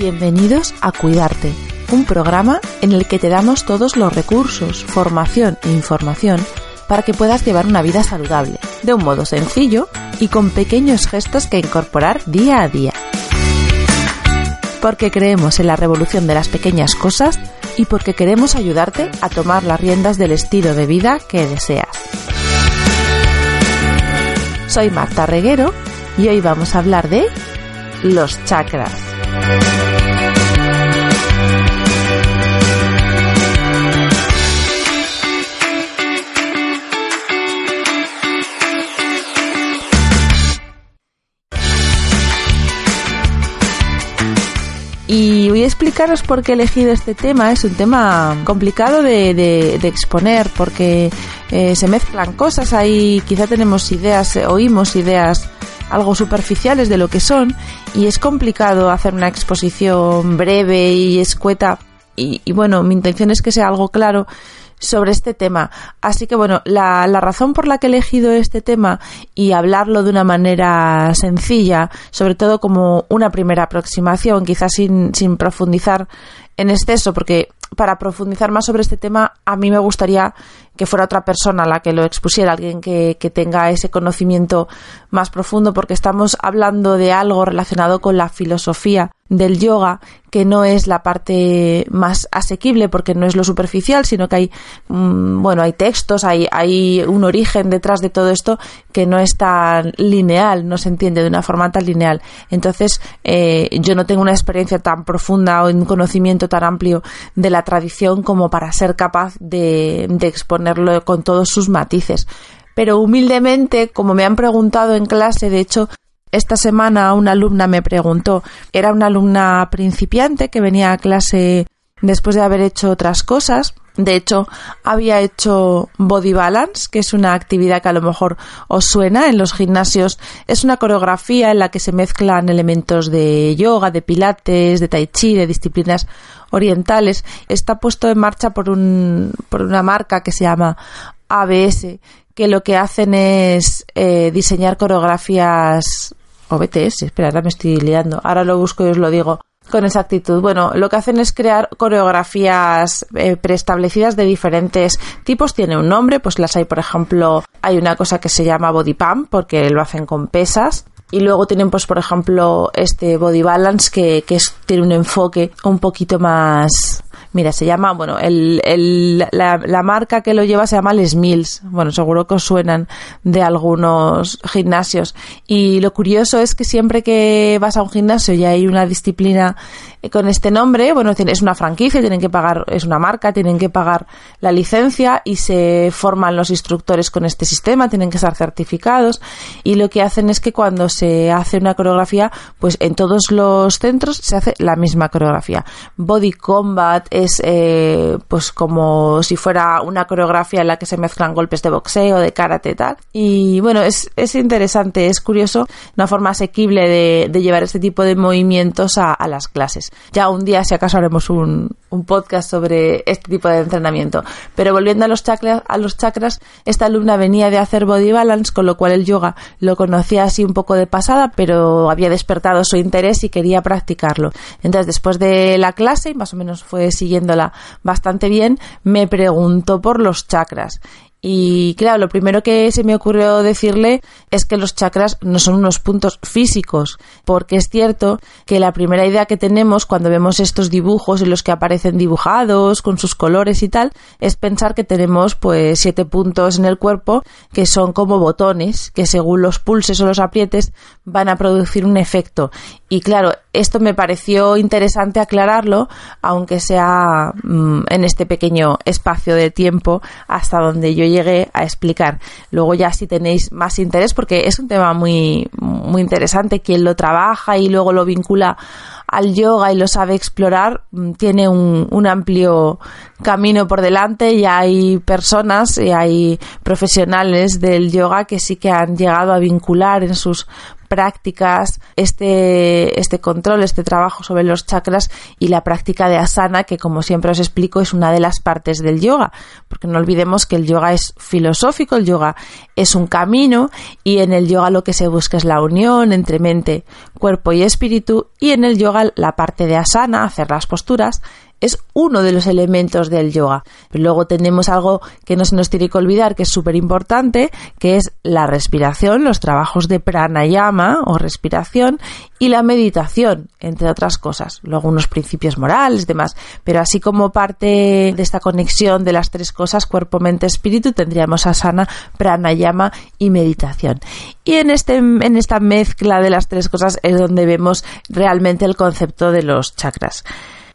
Bienvenidos a Cuidarte, un programa en el que te damos todos los recursos, formación e información para que puedas llevar una vida saludable, de un modo sencillo y con pequeños gestos que incorporar día a día. Porque creemos en la revolución de las pequeñas cosas y porque queremos ayudarte a tomar las riendas del estilo de vida que deseas. Soy Marta Reguero y hoy vamos a hablar de los chakras. Y voy a explicaros por qué he elegido este tema. Es un tema complicado de, exponer porque eh, se mezclan cosas. Ahí quizá tenemos ideas, eh, oímos ideas algo superficiales de lo que son y es complicado hacer una exposición breve y escueta. Y bueno, mi intención es que sea algo claro sobre este tema. Así que bueno, la, la, razón por la que he elegido este tema y hablarlo de una manera sencilla, sobre todo como una primera aproximación, quizás sin, sin profundizar en exceso, porque para profundizar más sobre este tema, a mí me gustaría que fuera otra persona la que lo expusiera, alguien que, que, tenga ese conocimiento más profundo, porque estamos hablando de algo relacionado con la filosofía del yoga, que no es la parte más asequible porque no es lo superficial, sino que hay, mm, bueno, hay textos, hay, hay un origen detrás de todo esto que no es tan lineal, no se entiende de una forma tan lineal. Entonces, eh, yo no tengo una experiencia tan profunda o un conocimiento tan amplio de la tradición como para ser capaz de, de exponerlo con todos sus matices pero humildemente, como me han preguntado en clase, de hecho, esta semana una alumna me preguntó, era una alumna principiante que venía a clase después de haber hecho otras cosas. De hecho, había hecho body balance, que es una actividad que a lo mejor os suena en los gimnasios. Es una coreografía en la que se mezclan elementos de yoga, de pilates, de tai chi, de disciplinas orientales. Está puesto en marcha por, un, por una marca que se llama ABS, que lo que hacen es eh, diseñar coreografías o BTS, espera, ahora me estoy liando, ahora lo busco y os lo digo con exactitud. Bueno, lo que hacen es crear coreografías eh, preestablecidas de diferentes tipos. Tiene un nombre, pues las hay, por ejemplo, hay una cosa que se llama body pump porque lo hacen con pesas. Y luego tienen, pues, por ejemplo, este body balance que, tiene un enfoque un poquito más Mira, se llama, bueno, el, el, la, la, marca que lo lleva se llama Les Mills. Bueno, seguro que os suenan de algunos gimnasios. Y lo curioso es que siempre que vas a un gimnasio y hay una disciplina con este nombre, bueno, es una franquicia, tienen que pagar, es una marca, tienen que pagar la licencia y se forman los instructores con este sistema, tienen que estar certificados y lo que hacen es que cuando se hace una coreografía, pues en todos los centros se hace la misma coreografía. Body Combat es eh, pues como si fuera una coreografía en la que se mezclan golpes de boxeo, de karate y tal. Y bueno, es, es interesante, es curioso, una forma asequible de, llevar este tipo de movimientos a, las clases. Ya un día, si acaso, haremos un, podcast sobre este tipo de entrenamiento. Pero volviendo a los, chakras, a los chakras, esta alumna venía de hacer body balance, con lo cual el yoga lo conocía así un poco de pasada, pero había despertado su interés y quería practicarlo. Entonces, después de la clase, más o menos fue siguiéndola bastante bien, me preguntó por los chakras. Y claro, lo primero que se me ocurrió decirle es que los chakras no son unos puntos físicos, porque es cierto que la primera idea que tenemos cuando vemos estos dibujos en los que aparecen dibujados con sus colores y tal, es pensar que tenemos pues siete puntos en el cuerpo que son como botones, que según los pulses o los aprietes van a producir un efecto. Y claro, esto me pareció interesante aclararlo, aunque sea mm, en este pequeño espacio de tiempo hasta donde yo llegué a explicar. Luego ya si tenéis más interés, porque es un tema muy, muy interesante, quien lo trabaja y luego lo vincula al yoga y lo sabe explorar, mm, tiene un, un, amplio camino por delante y hay personas y hay profesionales del yoga que sí que han llegado a vincular en sus prácticas, este, este control, este trabajo sobre los chakras y la práctica de asana, que como siempre os explico es una de las partes del yoga, porque no olvidemos que el yoga es filosófico, el yoga es un camino y en el yoga lo que se busca es la unión entre mente, cuerpo y espíritu y en el yoga la parte de asana, hacer las posturas, es uno de los elementos del yoga. luego tenemos algo que no se nos tiene que olvidar, que es súper importante, que es la respiración, los trabajos de pranayama o respiración y la meditación, entre otras cosas. Luego unos principios morales, demás. Pero así como parte de esta conexión de las tres cosas, cuerpo, mente, espíritu, tendríamos asana, pranayama y meditación. Y en, este, en esta mezcla de las tres cosas es donde vemos realmente el concepto de los chakras.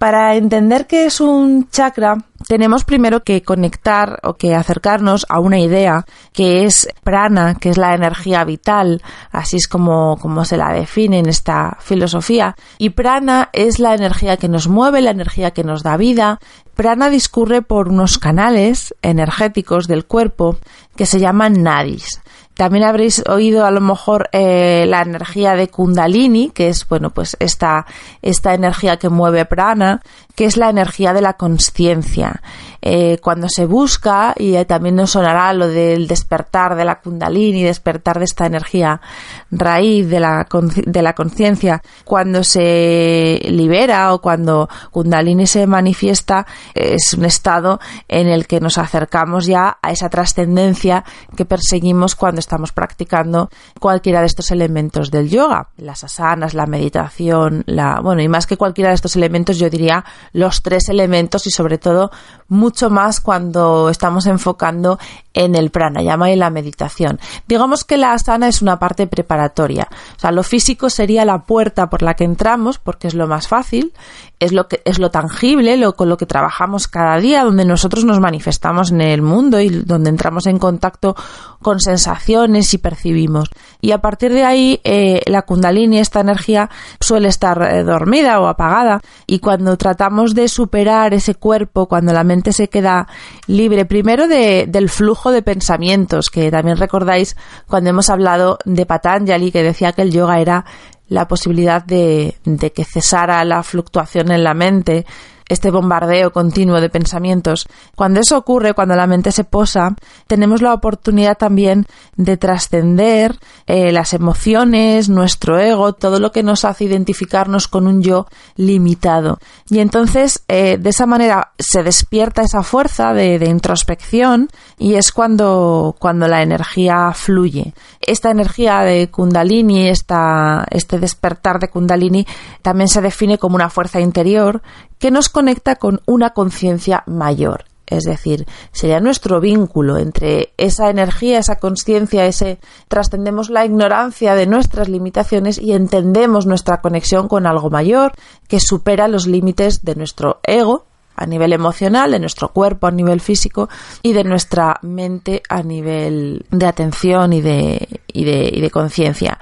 Para entender qué es un chakra, tenemos primero que conectar o que acercarnos a una idea que es prana, que es la energía vital, así es como, como se la define en esta filosofía. Y prana es la energía que nos mueve, la energía que nos da vida. Prana discurre por unos canales energéticos del cuerpo que se llaman nadis. También habréis oído a lo mejor eh, la energía de Kundalini, que es bueno pues esta, esta energía que mueve prana, que es la energía de la conciencia. Eh, cuando se busca, y también nos sonará lo del despertar de la Kundalini, despertar de esta energía raíz de la, de la conciencia, cuando se libera o cuando Kundalini se manifiesta, es un estado en el que nos acercamos ya a esa trascendencia que perseguimos cuando estamos practicando cualquiera de estos elementos del yoga, las asanas, la meditación, la, bueno, y más que cualquiera de estos elementos, yo diría los tres elementos y sobre todo mucho más cuando estamos enfocando en el pranayama y la meditación. Digamos que la asana es una parte preparatoria. O sea, lo físico sería la puerta por la que entramos porque es lo más fácil, es lo que es lo tangible, lo con lo que trabajamos cada día, donde nosotros nos manifestamos en el mundo y donde entramos en contacto con sensaciones y percibimos. Y a partir de ahí eh, la kundalini, esta energía suele estar eh, dormida o apagada y cuando tratamos de superar ese cuerpo, cuando la mente se queda libre. Primero de, del flujo de pensamientos, que también recordáis cuando hemos hablado de Patanjali, que decía que el yoga era la posibilidad de, de que cesara la fluctuación en la mente, este bombardeo continuo de pensamientos. Cuando eso ocurre, cuando la mente se posa, tenemos la oportunidad también de trascender eh, las emociones, nuestro ego, todo lo que nos hace identificarnos con un yo limitado. Y entonces, eh, de esa manera, se despierta esa fuerza de, de introspección y es cuando, cuando la energía fluye. Esta energía de Kundalini, este despertar de Kundalini, también se define como una fuerza interior que nos conecta con una conciencia mayor. Es decir, sería nuestro vínculo entre esa energía, esa conciencia, ese trascendemos la ignorancia de nuestras limitaciones y entendemos nuestra conexión con algo mayor que supera los límites de nuestro ego a nivel emocional, de nuestro cuerpo a nivel físico y de nuestra mente a nivel de atención y de, y de, y de conciencia.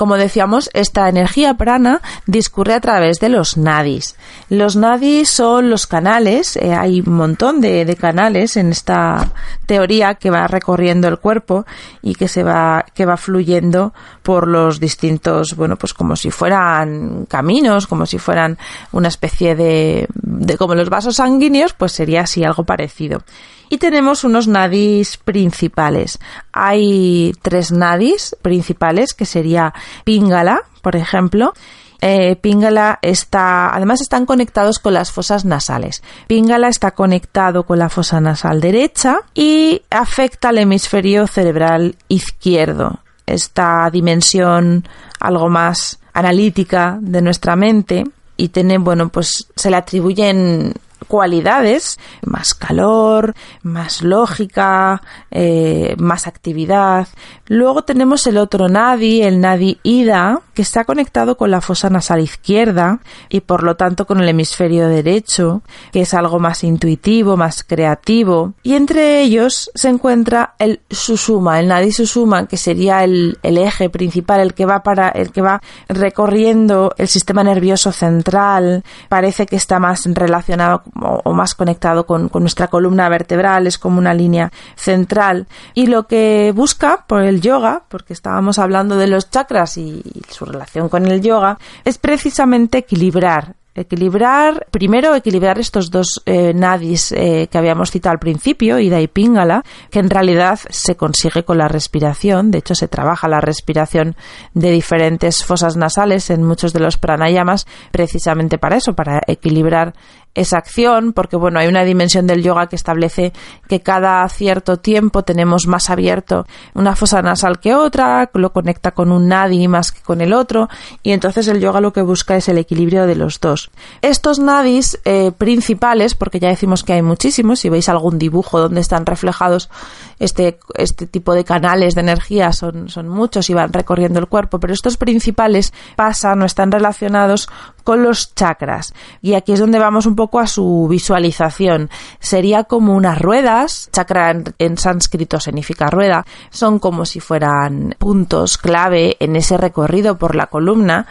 Como decíamos, esta energía prana discurre a través de los nadis. Los nadis son los canales, eh, hay un montón de, canales en esta teoría que va recorriendo el cuerpo y que se va, que va fluyendo por los distintos, bueno, pues como si fueran caminos, como si fueran una especie de, de como los vasos sanguíneos, pues sería así algo parecido y tenemos unos nadis principales. Hay tres nadis principales que sería Pingala, por ejemplo, eh, Pingala está, además están conectados con las fosas nasales. Pingala está conectado con la fosa nasal derecha y afecta al hemisferio cerebral izquierdo. Esta dimensión algo más analítica de nuestra mente y tiene, bueno, pues se le atribuyen cualidades, más calor, más lógica, eh, más actividad. Luego tenemos el otro nadi, el nadi ida, que está conectado con la fosa nasal izquierda y por lo tanto con el hemisferio derecho, que es algo más intuitivo, más creativo. Y entre ellos se encuentra el susuma, el nadi susuma, que sería el, eje principal, el que va para, el que va recorriendo el sistema nervioso central. Parece que está más relacionado o, más conectado con, nuestra columna vertebral, es como una línea central. Y lo que busca por el yoga, porque estábamos hablando de los chakras y su relación con el yoga, es precisamente equilibrar equilibrar, primero equilibrar estos dos eh, nadis eh, que habíamos citado al principio, Ida y Pingala, que en realidad se consigue con la respiración, de hecho se trabaja la respiración de diferentes fosas nasales en muchos de los pranayamas precisamente para eso, para equilibrar esa acción, porque bueno, hay una dimensión del yoga que establece que cada cierto tiempo tenemos más abierto una fosa nasal que otra, lo conecta con un nadi más que con el otro, y entonces el yoga lo que busca es el equilibrio de los dos. Estos nadis eh, principales, porque ya decimos que hay muchísimos, si veis algún dibujo donde están reflejados este, este tipo de canales de energía, son, son muchos y van recorriendo el cuerpo, pero estos principales pasan o están relacionados con los chakras. Y aquí es donde vamos un poco a su visualización. Sería como unas ruedas, chakra en, sánscrito significa rueda, son como si fueran puntos clave en ese recorrido por la columna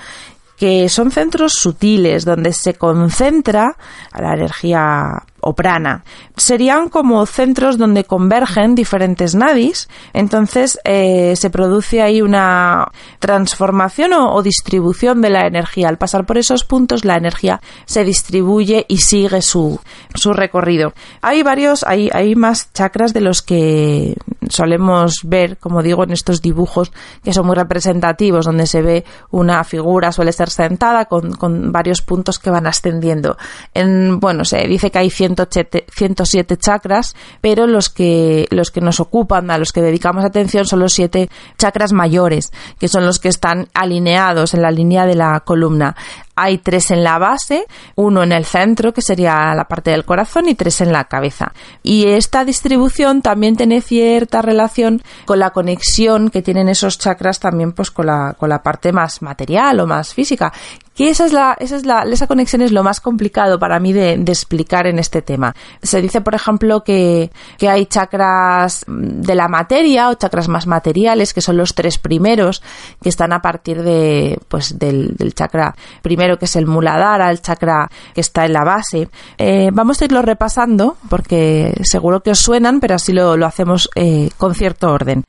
que son centros sutiles donde se concentra la energía o prana. Serían como centros donde convergen diferentes nadis, entonces eh, se produce ahí una transformación o, distribución de la energía. Al pasar por esos puntos la energía se distribuye y sigue su, su recorrido. Hay varios, hay, hay más chakras de los que solemos ver, como digo, en estos dibujos que son muy representativos, donde se ve una figura, suele ser sentada, con, con varios puntos que van ascendiendo. En, bueno, se dice que hay 107, chakras, pero los que, los que nos ocupan, a los que dedicamos atención, son los siete chakras mayores, que son los que están alineados en la línea de la columna hay tres en la base, uno en el centro, que sería la parte del corazón, y tres en la cabeza. Y esta distribución también tiene cierta relación con la conexión que tienen esos chakras también pues con la, con la parte más material o más física, que esa es la, esa es la, esa conexión es lo más complicado para mí de, explicar en este tema. Se dice, por ejemplo, que, que, hay chakras de la materia o chakras más materiales, que son los tres primeros, que están a partir de, pues, del, del chakra primero, que es el muladhara, el chakra que está en la base. Eh, vamos a irlo repasando, porque seguro que os suenan, pero así lo, lo hacemos eh, con cierto orden.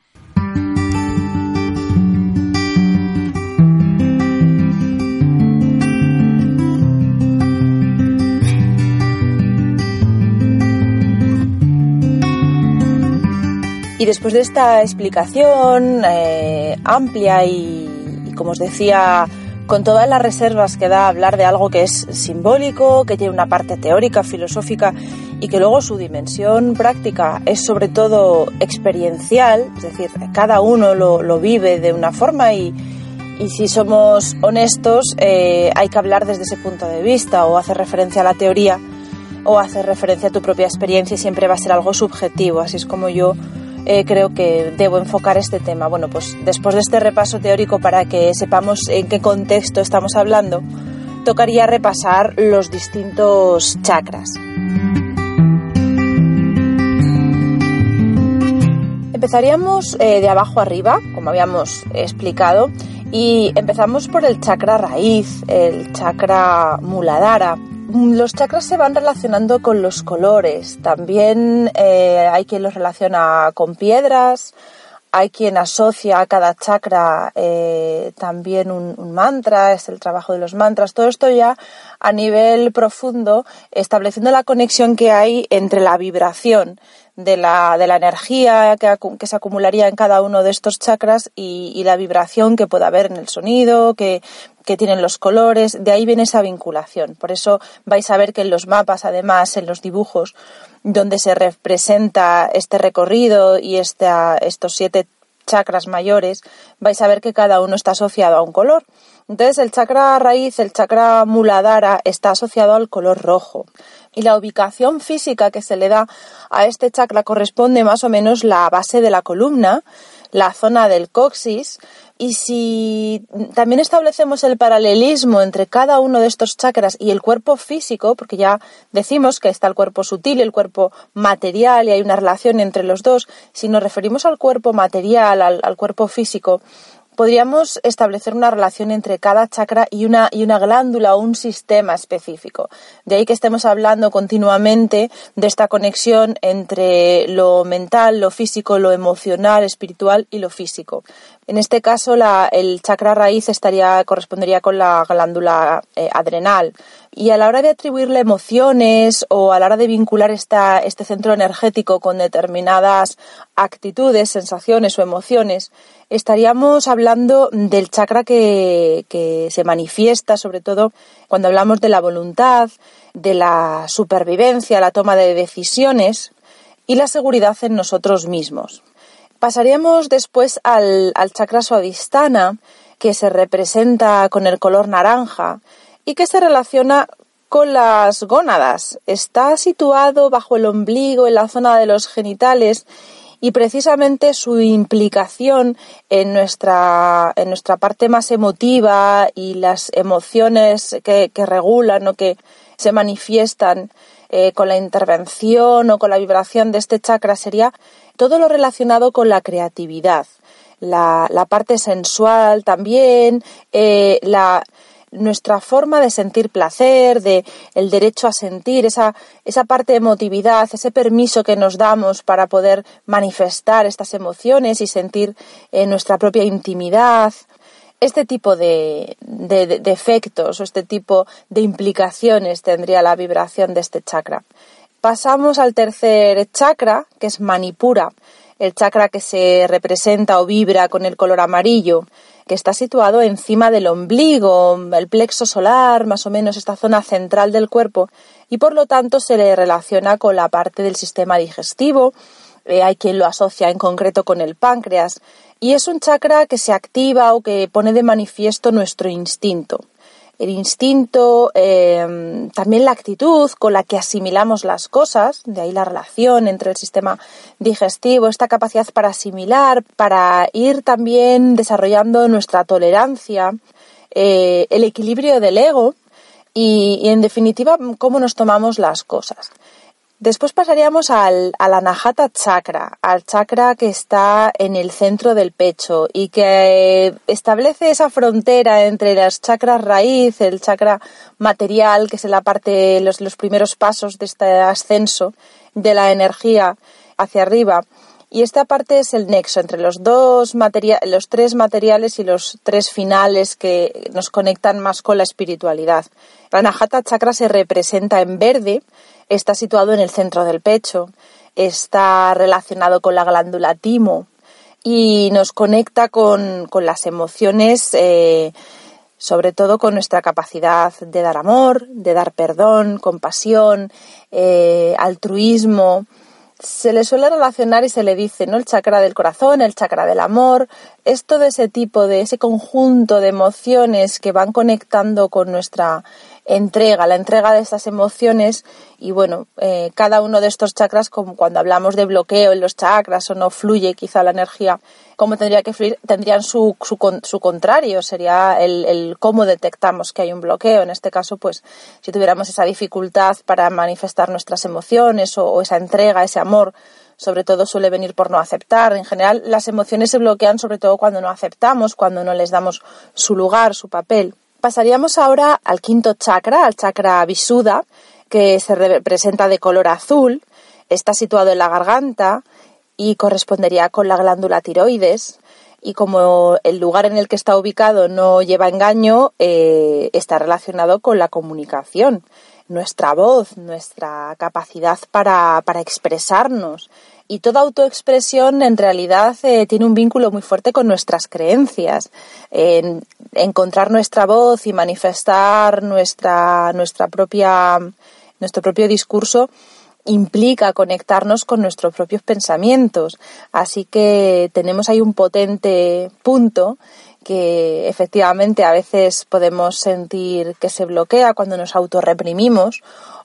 Y después de esta explicación eh, amplia y, como os decía, con todas las reservas que da hablar de algo que es simbólico, que tiene una parte teórica, filosófica y que luego su dimensión práctica es sobre todo experiencial, es decir, cada uno lo, vive de una forma y, si somos honestos eh, hay que hablar desde ese punto de vista o hacer referencia a la teoría o hacer referencia a tu propia experiencia y siempre va a ser algo subjetivo, así es como yo eh, creo que debo enfocar este tema. Bueno, pues después de este repaso teórico para que sepamos en qué contexto estamos hablando, tocaría repasar los distintos chakras. Empezaríamos eh, de abajo arriba, como habíamos explicado, y empezamos por el chakra raíz, el chakra muladhara los chakras se van relacionando con los colores. También eh, hay quien los relaciona con piedras, hay quien asocia a cada chakra eh, también un, mantra, es el trabajo de los mantras. Todo esto ya a nivel profundo, estableciendo la conexión que hay entre la vibración de la, de la energía que, que, se acumularía en cada uno de estos chakras y, y, la vibración que puede haber en el sonido, que, que tienen los colores, de ahí viene esa vinculación. Por eso vais a ver que en los mapas, además, en los dibujos, donde se representa este recorrido y estos siete chakras mayores, vais a ver que cada uno está asociado a un color. Entonces el chakra raíz, el chakra muladhara, está asociado al color rojo. Y la ubicación física que se le da a este chakra corresponde más o menos la base de la columna, la zona del coxis, Y si también establecemos el paralelismo entre cada uno de estos chakras y el cuerpo físico, porque ya decimos que está el cuerpo sutil y el cuerpo material y hay una relación entre los dos, si nos referimos al cuerpo material, al, al cuerpo físico, podríamos establecer una relación entre cada chakra y una, y una glándula o un sistema específico. De ahí que estemos hablando continuamente de esta conexión entre lo mental, lo físico, lo emocional, espiritual y lo físico. En este caso, el chakra raíz estaría, correspondería con la glándula eh, adrenal. Y a la hora de atribuirle emociones o a la hora de vincular esta, este centro energético con determinadas actitudes, sensaciones o emociones, estaríamos hablando del chakra que, que se manifiesta, sobre todo cuando hablamos de la voluntad, de la supervivencia, la toma de decisiones y la seguridad en nosotros mismos. Pasaríamos después al, chakra suadistana, que se representa con el color naranja y que se relaciona con las gónadas. Está situado bajo el ombligo, en la zona de los genitales, y precisamente su implicación en nuestra, en nuestra parte más emotiva y las emociones que, regulan o que se manifiestan eh, con la intervención o con la vibración de este chakra sería todo lo relacionado con la creatividad, la, parte sensual también, eh, la, nuestra forma de sentir placer, de el derecho a sentir, esa, esa parte de emotividad, ese permiso que nos damos para poder manifestar estas emociones y sentir eh, nuestra propia intimidad. Este tipo de, de, efectos o este tipo de implicaciones tendría la vibración de este chakra. Pasamos al tercer chakra, que es Manipura, el chakra que se representa o vibra con el color amarillo, que está situado encima del ombligo, el plexo solar, más o menos esta zona central del cuerpo, y por lo tanto se le relaciona con la parte del sistema digestivo. Eh, hay quien lo asocia en concreto con el páncreas, y es un chakra que se activa o que pone de manifiesto nuestro instinto el instinto, em, también la actitud con la que asimilamos las cosas, de ahí la relación entre el sistema digestivo, esta capacidad para asimilar, para ir también desarrollando nuestra tolerancia, eh, el equilibrio del ego y, en definitiva cómo nos tomamos las cosas. Después pasaríamos al, al Anahata Chakra, al chakra que está en el centro del pecho y que establece esa frontera entre las chakras raíz, el chakra material, que es la parte, los, los primeros pasos de este ascenso de la energía hacia arriba. Y esta parte es el nexo entre los dos los tres materiales y los tres finales que nos conectan más con la espiritualidad. El Anahata Chakra se representa en verde está situado en el centro del pecho, está relacionado con la glándula timo y nos conecta con, las emociones, eh, sobre todo con nuestra capacidad de dar amor, de dar perdón, compasión, eh, altruismo. Se le suele relacionar y se le dice, ¿no? El chakra del corazón, el chakra del amor, es todo ese tipo de, ese conjunto de emociones que van conectando con nuestra entrega, la entrega de estas emociones y bueno, eh, cada uno de estos chakras, como cuando hablamos de bloqueo en los chakras o no fluye quizá la energía como tendría que fluir, tendrían su, su, su contrario, sería el, el, cómo detectamos que hay un bloqueo. En este caso, pues si tuviéramos esa dificultad para manifestar nuestras emociones o, o esa entrega, ese amor, sobre todo suele venir por no aceptar. En general, las emociones se bloquean sobre todo cuando no aceptamos, cuando no les damos su lugar, su papel. Pasaríamos ahora al quinto chakra, al chakra Visuddha, que se representa de color azul, está situado en la garganta y correspondería con la glándula tiroides. Y como el lugar en el que está ubicado no lleva engaño, eh, está relacionado con la comunicación, nuestra voz, nuestra capacidad para expresarnos, y toda autoexpresión en realidad eh, tiene un vínculo muy fuerte con nuestras creencias. En encontrar nuestra voz y manifestar nuestra, nuestra propia, nuestro propio discurso implica conectarnos con nuestros propios pensamientos. Así que tenemos ahí un potente punto que efectivamente a veces podemos sentir que se bloquea cuando nos autorreprimimos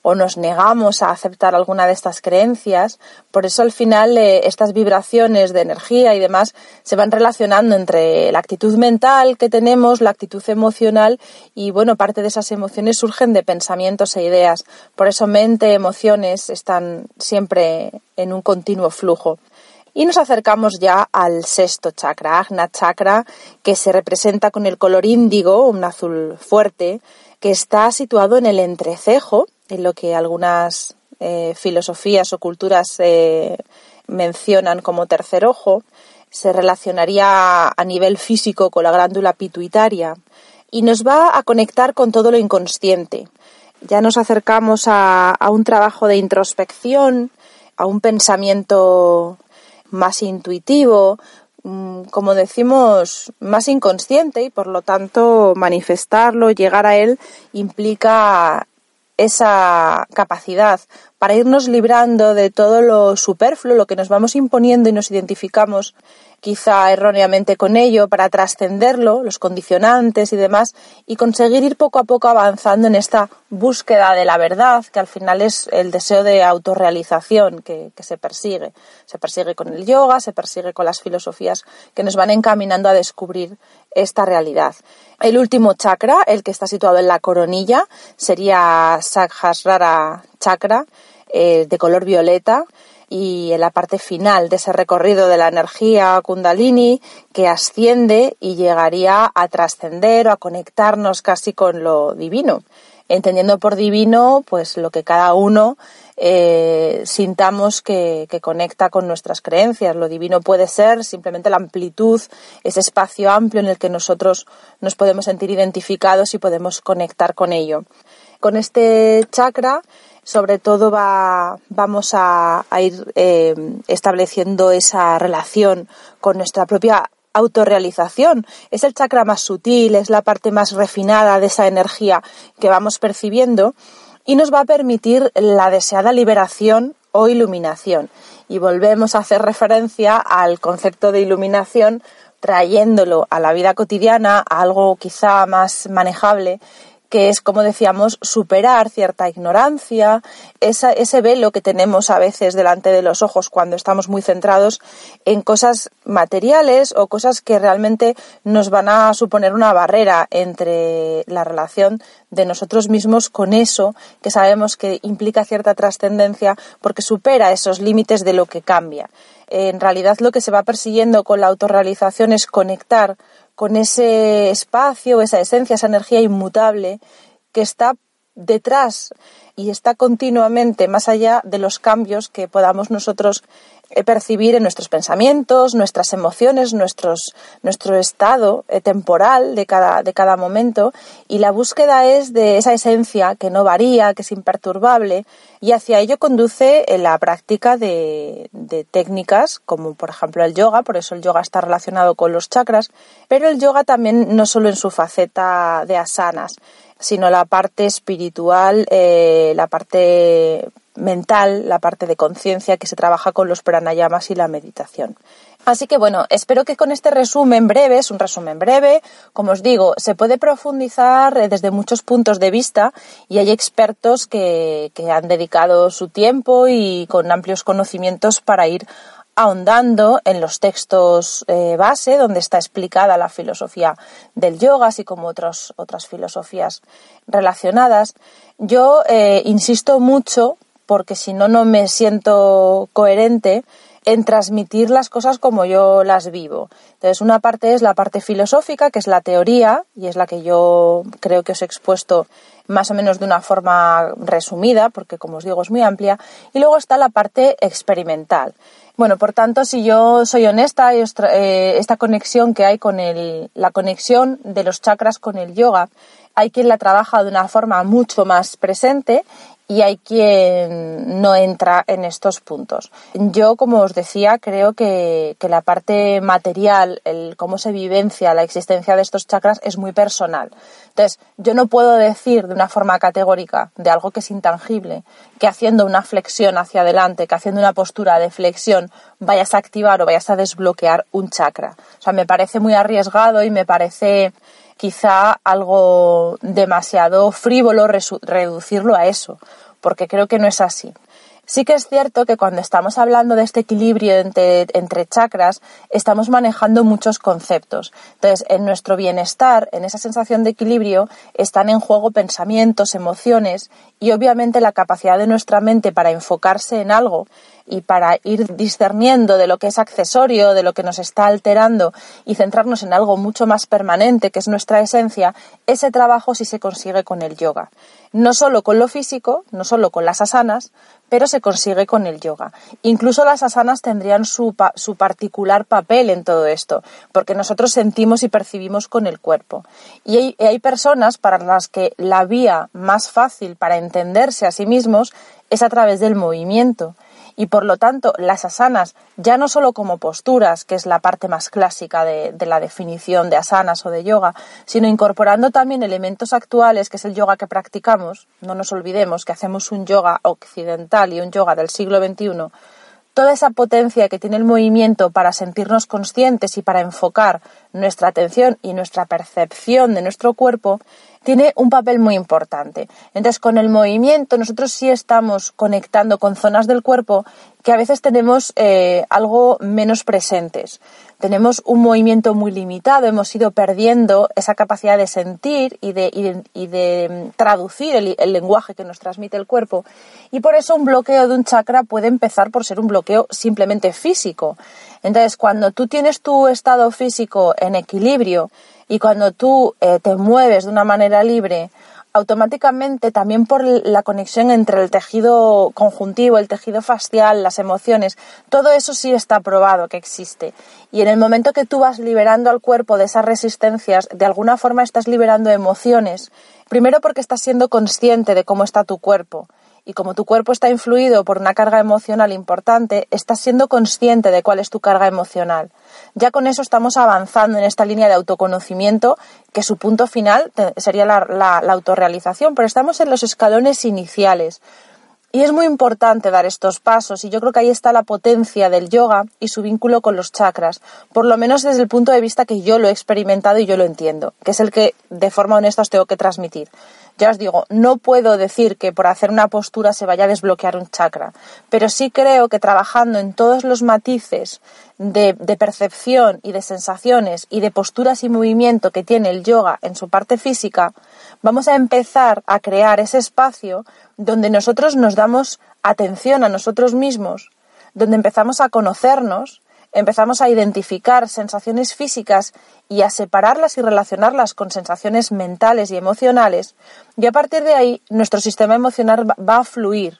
o nos negamos a aceptar alguna de estas creencias. Por eso al final eh, estas vibraciones de energía y demás se van relacionando entre la actitud mental que tenemos, la actitud emocional y bueno, parte de esas emociones surgen de pensamientos e ideas. Por eso mente, emociones están siempre en un continuo flujo. Y nos acercamos ya al sexto chakra, Agna Chakra, que se representa con el color índigo, un azul fuerte, que está situado en el entrecejo, en lo que algunas eh, filosofías o culturas eh, mencionan como tercer ojo, se relacionaría a nivel físico con la glándula pituitaria y nos va a conectar con todo lo inconsciente. Ya nos acercamos a, a un trabajo de introspección, a un pensamiento más intuitivo, mm, como decimos, más inconsciente y por lo tanto manifestarlo, llegar a él, implica esa capacidad para irnos librando de todo lo superfluo, lo que nos vamos imponiendo y nos identificamos quizá erróneamente con ello, para trascenderlo, los condicionantes y demás, y conseguir ir poco a poco avanzando en esta búsqueda de la verdad, que al final es el deseo de autorrealización que, se persigue. Se persigue con el yoga, se persigue con las filosofías que nos van encaminando a descubrir esta realidad. El último chakra, el que está situado en la coronilla, sería Sahasrara chakra, eh, de color violeta, y en la parte final de ese recorrido de la energía kundalini que asciende y llegaría a trascender o a conectarnos casi con lo divino. Entendiendo por divino, pues lo que cada uno eh, sintamos que, que, conecta con nuestras creencias. Lo divino puede ser simplemente la amplitud, ese espacio amplio en el que nosotros nos podemos sentir identificados y podemos conectar con ello. Con este chakra sobre todo va, vamos a, ir eh, estableciendo esa relación con nuestra propia autorrealización. Es el chakra más sutil, es la parte más refinada de esa energía que vamos percibiendo y nos va a permitir la deseada liberación o iluminación. Y volvemos a hacer referencia al concepto de iluminación trayéndolo a la vida cotidiana, a algo quizá más manejable que es, como decíamos, superar cierta ignorancia, ese velo que tenemos a veces delante de los ojos cuando estamos muy centrados en cosas materiales o cosas que realmente nos van a suponer una barrera entre la relación de nosotros mismos con eso que sabemos que implica cierta trascendencia porque supera esos límites de lo que cambia. En realidad lo que se va persiguiendo con la autorrealización es conectar con ese espacio, esa esencia, esa energía inmutable que está detrás y está continuamente más allá de los cambios que podamos nosotros percibir en nuestros pensamientos, nuestras emociones, nuestro estado eh, temporal de cada, de cada momento y la búsqueda es de esa esencia que no varía, que es imperturbable y hacia ello conduce eh, la práctica de, de técnicas como por ejemplo el yoga, por eso el yoga está relacionado con los chakras, pero el yoga también no solo en su faceta de asanas, sino la parte espiritual, la parte mental, la parte de conciencia que se trabaja con los pranayamas y la meditación. Así que bueno, espero que con este resumen breve, es un resumen breve, como os digo, se puede profundizar eh, desde muchos puntos de vista y hay expertos que, han dedicado su tiempo y con amplios conocimientos para ir ahondando en los textos eh, base, donde está explicada la filosofía del yoga, así como otras filosofías relacionadas. Yo eh, insisto mucho porque si no, no me siento coherente en transmitir las cosas como yo las vivo. Entonces, una parte es la parte filosófica, que es la teoría, y es la que yo creo que os he expuesto más o menos de una forma resumida, porque como os digo es muy amplia, y luego está la parte experimental. Bueno, por tanto, si yo soy honesta, eh, esta conexión que hay con el, la conexión de los chakras con el yoga, hay quien la trabaja de una forma mucho más presente y hay quien no entra en estos puntos. Yo, como os decía, creo que, que, la parte material, el cómo se vivencia la existencia de estos chakras es muy personal. Entonces, yo no puedo decir de una forma categórica de algo que es intangible, que haciendo una flexión hacia adelante, que haciendo una postura de flexión vayas a activar o vayas a desbloquear un chakra. O sea, me parece muy arriesgado y me parece quizá algo demasiado frívolo reducirlo a eso, porque creo que no es así. Sí que es cierto que cuando estamos hablando de este equilibrio entre, entre, chakras, estamos manejando muchos conceptos. Entonces, en nuestro bienestar, en esa sensación de equilibrio, están en juego pensamientos, emociones y obviamente la capacidad de nuestra mente para enfocarse en algo y para ir discerniendo de lo que es accesorio, de lo que nos está alterando y centrarnos en algo mucho más permanente, que es nuestra esencia, ese trabajo sí se consigue con el yoga. No solo con lo físico, no solo con las asanas, pero se consigue con el yoga. Incluso las asanas tendrían su, su particular papel en todo esto, porque nosotros sentimos y percibimos con el cuerpo. Y hay, hay personas para las que la vía más fácil para entenderse a sí mismos es a través del movimiento y por lo tanto las asanas, ya no solo como posturas, que es la parte más clásica de, la definición de asanas o de yoga, sino incorporando también elementos actuales, que es el yoga que practicamos, no nos olvidemos que hacemos un yoga occidental y un yoga del siglo XXI, toda esa potencia que tiene el movimiento para sentirnos conscientes y para enfocar nuestra atención y nuestra percepción de nuestro cuerpo, tiene un papel muy importante. Entonces, con el movimiento nosotros sí estamos conectando con zonas del cuerpo que a veces tenemos eh, algo menos presentes. Tenemos un movimiento muy limitado, hemos ido perdiendo esa capacidad de sentir y de, y de, mm, traducir el, el lenguaje que nos transmite el cuerpo. Y por eso un bloqueo de un chakra puede empezar por ser un bloqueo simplemente físico. Entonces, cuando tú tienes tu estado físico en equilibrio, y cuando tú eh, te mueves de una manera libre, automáticamente también por la conexión entre el tejido conjuntivo, el tejido facial, las emociones, todo eso sí está probado que existe. Y en el momento que tú vas liberando al cuerpo de esas resistencias, de alguna forma estás liberando emociones, primero porque estás siendo consciente de cómo está tu cuerpo y como tu cuerpo está influido por una carga emocional importante, estás siendo consciente de cuál es tu carga emocional. Ya con eso estamos avanzando en esta línea de autoconocimiento, que su punto final sería la, autorrealización, pero estamos en los escalones iniciales. Y es muy importante dar estos pasos y yo creo que ahí está la potencia del yoga y su vínculo con los chakras, por lo menos desde el punto de vista que yo lo he experimentado y yo lo entiendo, que es el que de forma honesta os tengo que transmitir. Ya os digo, no puedo decir que por hacer una postura se vaya a desbloquear un chakra, pero sí creo que trabajando en todos los matices de, percepción y de sensaciones y de posturas y movimiento que tiene el yoga en su parte física, vamos a empezar a crear ese espacio donde nosotros nos damos atención a nosotros mismos, donde empezamos a conocernos empezamos a identificar sensaciones físicas y a separarlas y relacionarlas con sensaciones mentales y emocionales, y a partir de ahí nuestro sistema emocional va a fluir.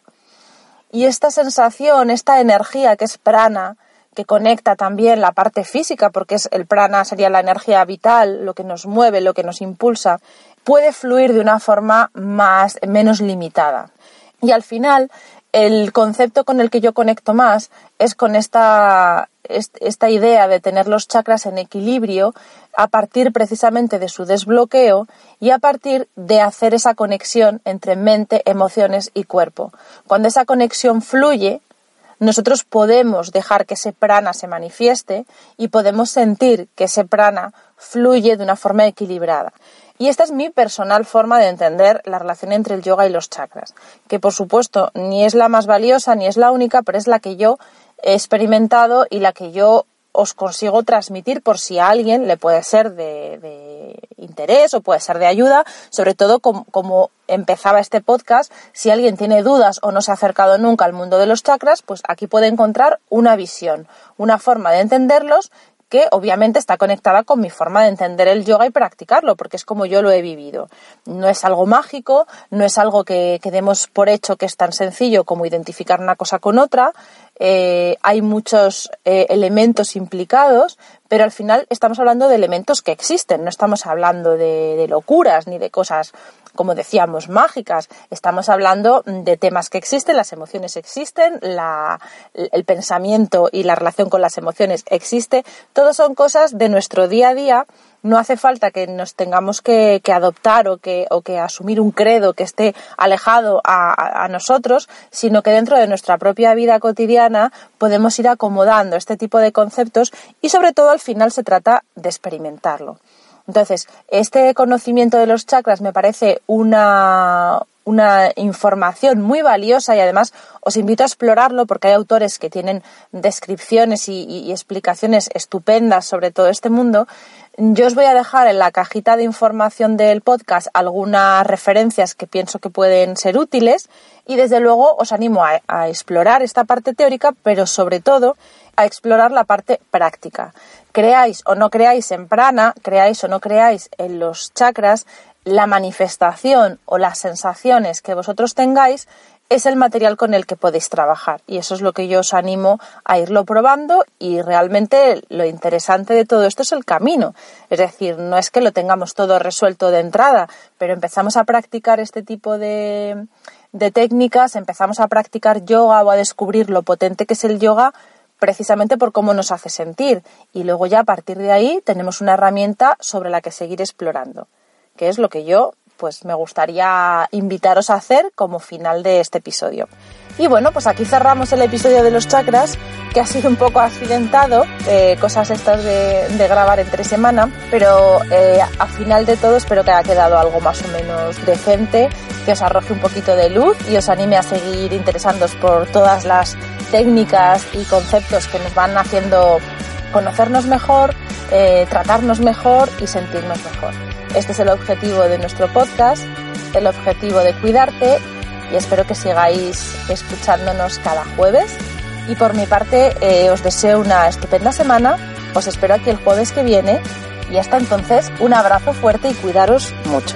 Y esta sensación, esta energía que es prana, que conecta también la parte física, porque es el prana sería la energía vital, lo que nos mueve, lo que nos impulsa, puede fluir de una forma más menos limitada. Y al final, el concepto con el que yo conecto más es con esta esta idea de tener los chakras en equilibrio a partir precisamente de su desbloqueo y a partir de hacer esa conexión entre mente, emociones y cuerpo. Cuando esa conexión fluye, nosotros podemos dejar que ese prana se manifieste y podemos sentir que ese prana fluye de una forma equilibrada. Y esta es mi personal forma de entender la relación entre el yoga y los chakras, que por supuesto ni es la más valiosa ni es la única, pero es la que yo he experimentado y la que yo os consigo transmitir por si a alguien le puede ser de, interés o puede ser de ayuda, sobre todo como, empezaba este podcast, si alguien tiene dudas o no se ha acercado nunca al mundo de los chakras, pues aquí puede encontrar una visión, una forma de entenderlos que obviamente está conectada con mi forma de entender el yoga y practicarlo, porque es como yo lo he vivido. No es algo mágico, no es algo que, que demos por hecho que es tan sencillo como identificar una cosa con otra, eh, hay muchos eh, elementos implicados, pero al final estamos hablando de elementos que existen, no estamos hablando de, locuras ni de cosas, como decíamos, mágicas, estamos hablando de temas que existen, las emociones existen, el pensamiento y la relación con las emociones existe, todo son cosas de nuestro día a día. No hace falta que nos tengamos que, adoptar o que, asumir un credo que esté alejado a, nosotros, sino que dentro de nuestra propia vida cotidiana podemos ir acomodando este tipo de conceptos y sobre todo al final se trata de experimentarlo. Entonces, este conocimiento de los chakras me parece una, una información muy valiosa y además os invito a explorarlo porque hay autores que tienen descripciones y, explicaciones estupendas sobre todo este mundo. Yo os voy a dejar en la cajita de información del podcast algunas referencias que pienso que pueden ser útiles y desde luego os animo a, explorar esta parte teórica, pero sobre todo a explorar la parte práctica. Creáis o no creáis en prana, creáis o no creáis en los chakras, la manifestación o las sensaciones que vosotros tengáis es el material con el que podéis trabajar y eso es lo que yo os animo a irlo probando y realmente lo interesante de todo esto es el camino. Es decir, no es que lo tengamos todo resuelto de entrada, pero empezamos a practicar este tipo de, de técnicas, empezamos a practicar yoga o a descubrir lo potente que es el yoga precisamente por cómo nos hace sentir y luego ya a partir de ahí tenemos una herramienta sobre la que seguir explorando que es lo que yo pues me gustaría invitaros a hacer como final de este episodio. Y bueno, pues aquí cerramos el episodio de los chakras, que ha sido un poco accidentado, eh, cosas estas de, grabar entre semana, pero eh, al final de todo espero que haya quedado algo más o menos decente, que os arroje un poquito de luz y os anime a seguir interesándoos por todas las técnicas y conceptos que nos van haciendo conocernos mejor, eh, tratarnos mejor y sentirnos mejor. Este es el objetivo de nuestro podcast, el objetivo de cuidarte y espero que sigáis escuchándonos cada jueves. Y por mi parte eh, os deseo una estupenda semana, os espero aquí el jueves que viene y hasta entonces un abrazo fuerte y cuidaros mucho.